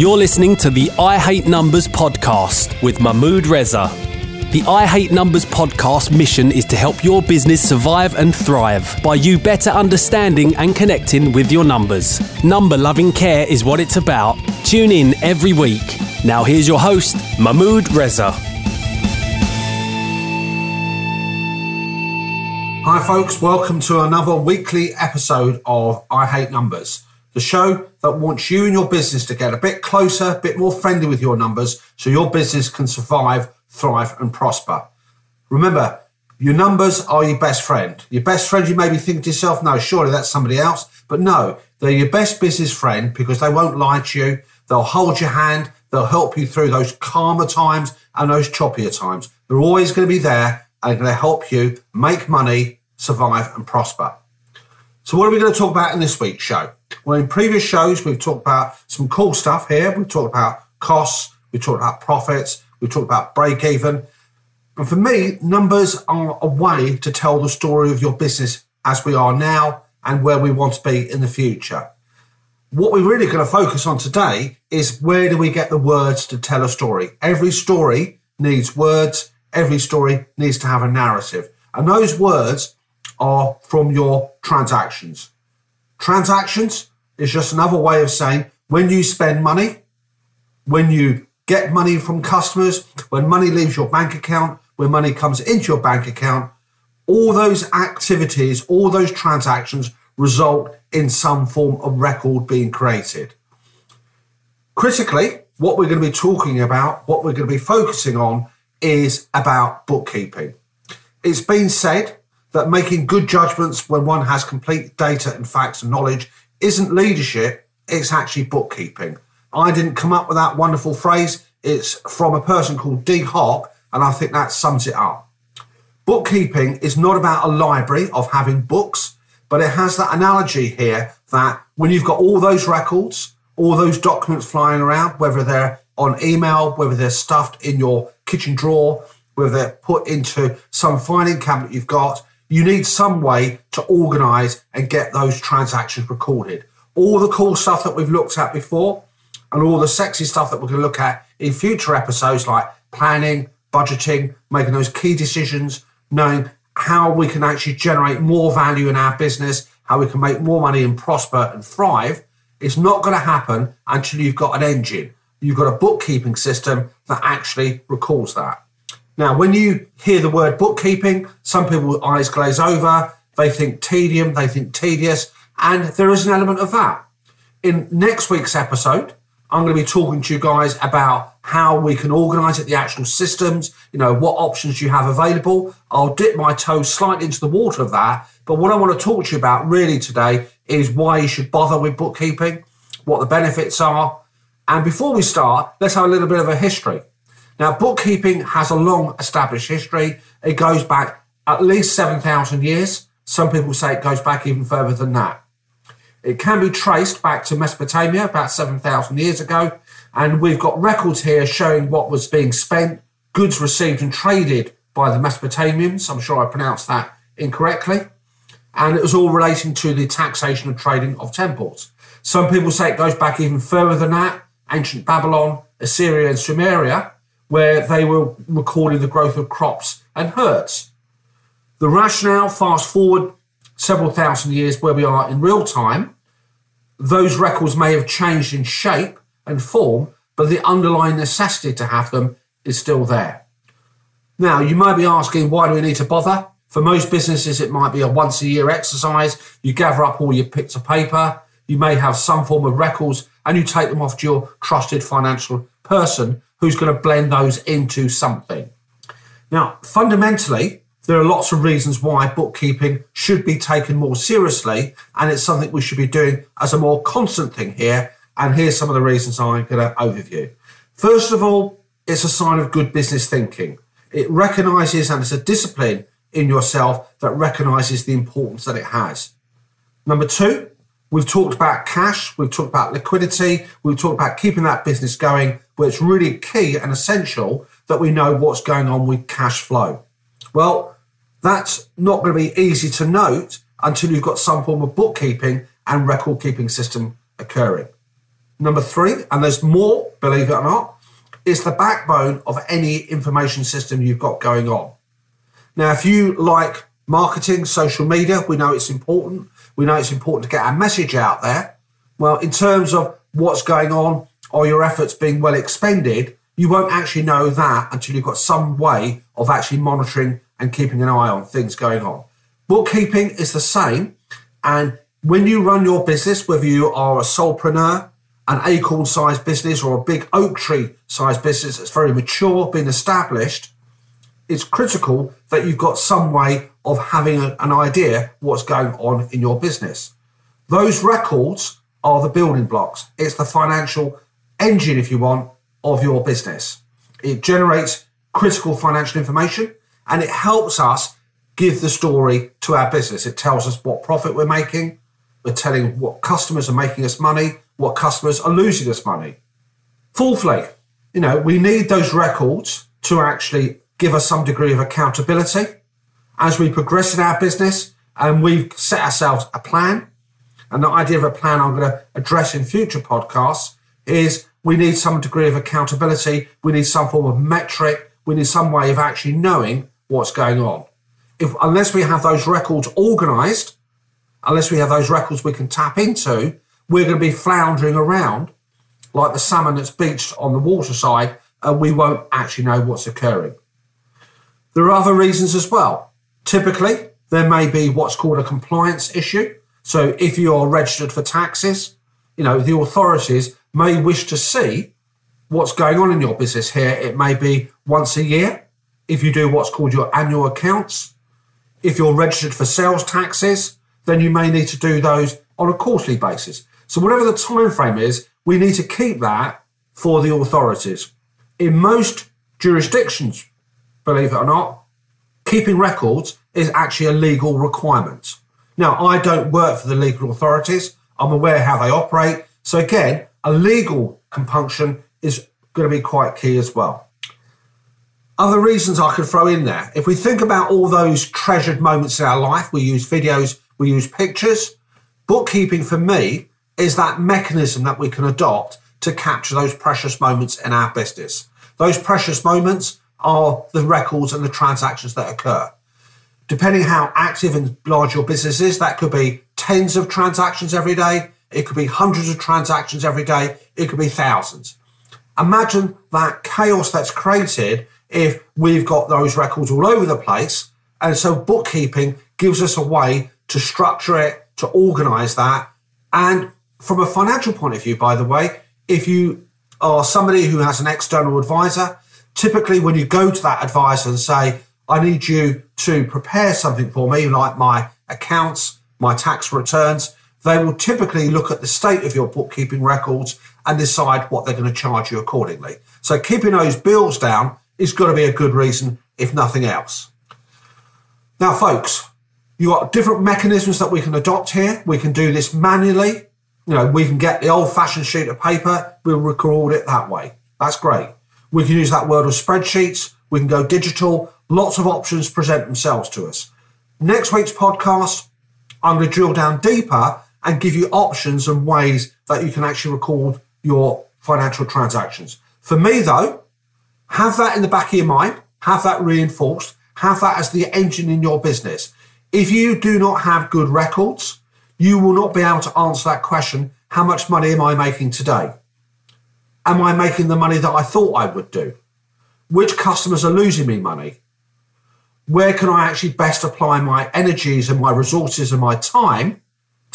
You're listening to the I Hate Numbers podcast with Mahmood Reza. The I Hate Numbers podcast mission is to help your business survive and thrive by you better understanding and connecting with your numbers. Number loving care is what it's about. Tune in every week. Now, here's your host, Mahmood Reza. Hi, folks. Welcome to another weekly episode of I Hate Numbers, the show that wants you and your business to get a bit closer, a bit more friendly with your numbers so your business can survive, thrive, and prosper. Remember, your numbers are your best friend. Your best friend, you may be thinking to yourself, no, surely that's somebody else. But no, they're your best business friend because they won't lie to you. They'll hold your hand. They'll help you through those calmer times and those choppier times. They're always going to be there and going to help you make money survive, and prosper. So, what are we going to talk about in this week's show? Well, in previous shows, we've talked about some cool stuff here. We've talked about costs, we've talked about profits, we've talked about break even. And for me, numbers are a way to tell the story of your business as we are now and where we want to be in the future. What we're really going to focus on today is where do we get the words to tell a story? Every story needs words, every story needs to have a narrative. And those words are from your transactions. Transactions is just another way of saying when you spend money, when you get money from customers, when money leaves your bank account, when money comes into your bank account, all those activities, all those transactions result in some form of record being created. Critically, what we're going to be talking about, what we're going to be focusing on, is about bookkeeping. It's been said that making good judgments when one has complete data and facts and knowledge isn't leadership, it's actually bookkeeping. I didn't come up with that wonderful phrase. It's from a person called Dee Hock, and I think that sums it up. Bookkeeping is not about a library of having books, but it has that analogy here that when you've got all those records, all those documents flying around, whether they're on email, whether they're stuffed in your kitchen drawer, whether they're put into some filing cabinet you've got, you need some way to organize and get those transactions recorded. All the cool stuff that we've looked at before and all the sexy stuff that we're going to look at in future episodes, like planning, budgeting, making those key decisions, knowing how we can actually generate more value in our business, how we can make more money and prosper and thrive, it's not going to happen until you've got an engine. You've got a bookkeeping system that actually records that. Now, when you hear the word bookkeeping, some people eyes glaze over. They think tedium, they think tedious, and there is an element of that. In next week's episode, I'm going to be talking to you guys about how we can organize it, the actual systems, you know, what options you have available. I'll dip my toe slightly into the water of that. But what I want to talk to you about really today is why you should bother with bookkeeping, what the benefits are. And before we start, let's have a little bit of a history. Now, bookkeeping has a long established history. It goes back at least 7,000 years. Some people say it goes back even further than that. It can be traced back to Mesopotamia about 7,000 years ago. And we've got records here showing what was being spent, goods received and traded by the Mesopotamians. I'm sure I pronounced that incorrectly. And it was all relating to the taxation and trading of temples. Some people say it goes back even further than that, ancient Babylon, Assyria, and Sumeria where they were recording the growth of crops and herds. The rationale, fast forward several thousand years where we are in real time, those records may have changed in shape and form, but the underlying necessity to have them is still there. Now, you might be asking, why do we need to bother? For most businesses, it might be a once a year exercise. You gather up all your bits of paper, you may have some form of records, and you take them off to your trusted financial person who's going to blend those into something. Now, fundamentally, there are lots of reasons why bookkeeping should be taken more seriously, and it's something we should be doing as a more constant thing here. And here's some of the reasons I'm going to overview. First of all, it's a sign of good business thinking. It recognizes and it's a discipline in yourself that recognizes the importance that it has. Number two, we've talked about cash, we've talked about liquidity, we've talked about keeping that business going where it's really key and essential that we know what's going on with cash flow. Well, that's not going to be easy to note until you've got some form of bookkeeping and record keeping system occurring. Number three, and there's more, believe it or not, is the backbone of any information system you've got going on. Now, if you like marketing, social media, we know it's important. We know it's important to get our message out there. Well, in terms of what's going on or your efforts being well expended, you won't actually know that until you've got some way of actually monitoring and keeping an eye on things going on. Bookkeeping is the same. And when you run your business, whether you are a solopreneur, an acorn sized business, or a big oak tree sized business that's very mature, been established, it's critical that you've got some way of having an idea what's going on in your business. Those records are the building blocks. It's the financial engine, if you want, of your business. It generates critical financial information and it helps us give the story to our business. It tells us what profit we're making. We're telling what customers are making us money, what customers are losing us money. Fourthly, you know, we need those records to actually give us some degree of accountability as we progress in our business and we've set ourselves a plan. And the idea of a plan I'm going to address in future podcasts is we need some degree of accountability. We need some form of metric. We need some way of actually knowing what's going on. If, unless we have those records organized, unless we have those records we can tap into, we're going to be floundering around like the salmon that's beached on the waterside and we won't actually know what's occurring. There are other reasons as well. Typically, there may be what's called a compliance issue. So if you're registered for taxes, you know, the authorities may wish to see what's going on in your business here. It may be once a year if you do what's called your annual accounts. If you're registered for sales taxes, then you may need to do those on a quarterly basis. So whatever the time frame is, we need to keep that for the authorities. In most jurisdictions, believe it or not, keeping records is actually a legal requirement. Now, I don't work for the legal authorities. I'm aware how they operate. So again, a legal compunction is going to be quite key as well. Other reasons I could throw in there. If we think about all those treasured moments in our life, we use videos, we use pictures. Bookkeeping for me is that mechanism that we can adopt to capture those precious moments in our business. Those precious moments are the records and the transactions that occur. Depending how active and large your business is, that could be tens of transactions every day. It could be hundreds of transactions every day. It could be thousands. Imagine that chaos that's created if we've got those records all over the place. And so bookkeeping gives us a way to structure it, to organize that. And from a financial point of view, by the way, if you are somebody who has an external advisor, typically when you go to that advisor and say, I need you to prepare something for me, like my accounts, my tax returns, they will typically look at the state of your bookkeeping records and decide what they're going to charge you accordingly. So keeping those bills down is going to be a good reason, if nothing else. Now, folks, you've got different mechanisms that we can adopt here. We can do this manually. You know, we can get the old fashioned sheet of paper, we'll record it that way. That's great. We can use that word of spreadsheets. We can go digital. Lots of options present themselves to us. Next week's podcast, I'm going to drill down deeper and give you options and ways that you can actually record your financial transactions. For me, though, have that in the back of your mind, have that reinforced, have that as the engine in your business. If you do not have good records, you will not be able to answer that question how much money am I making today? Am I making the money that I thought I would do? Which customers are losing me money? Where can I actually best apply my energies and my resources and my time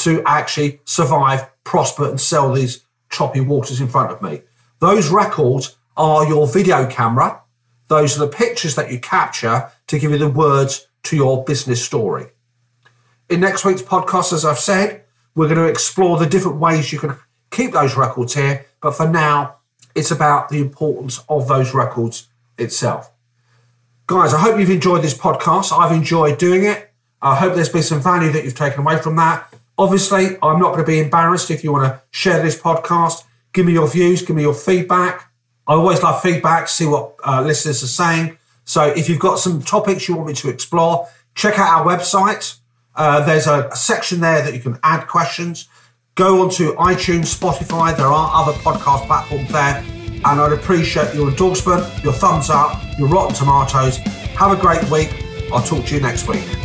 to actually survive, prosper, and sell these choppy waters in front of me. Those records are your video camera. Those are the pictures that you capture to give you the words to your business story. In next week's podcast, as I've said, we're going to explore the different ways you can keep those records here. But for now, it's about the importance of those records itself. Guys, I hope you've enjoyed this podcast. I've enjoyed doing it. I hope there's been some value that you've taken away from that. Obviously, I'm not going to be embarrassed if you want to share this podcast. Give me your views, give me your feedback. I always love feedback, see what uh, listeners are saying. So if you've got some topics you want me to explore, check out our website. Uh, there's a, a section there that you can add questions. Go onto iTunes, Spotify. There are other podcast platforms there. And I'd appreciate your endorsement, your thumbs up, your rotten tomatoes. Have a great week. I'll talk to you next week.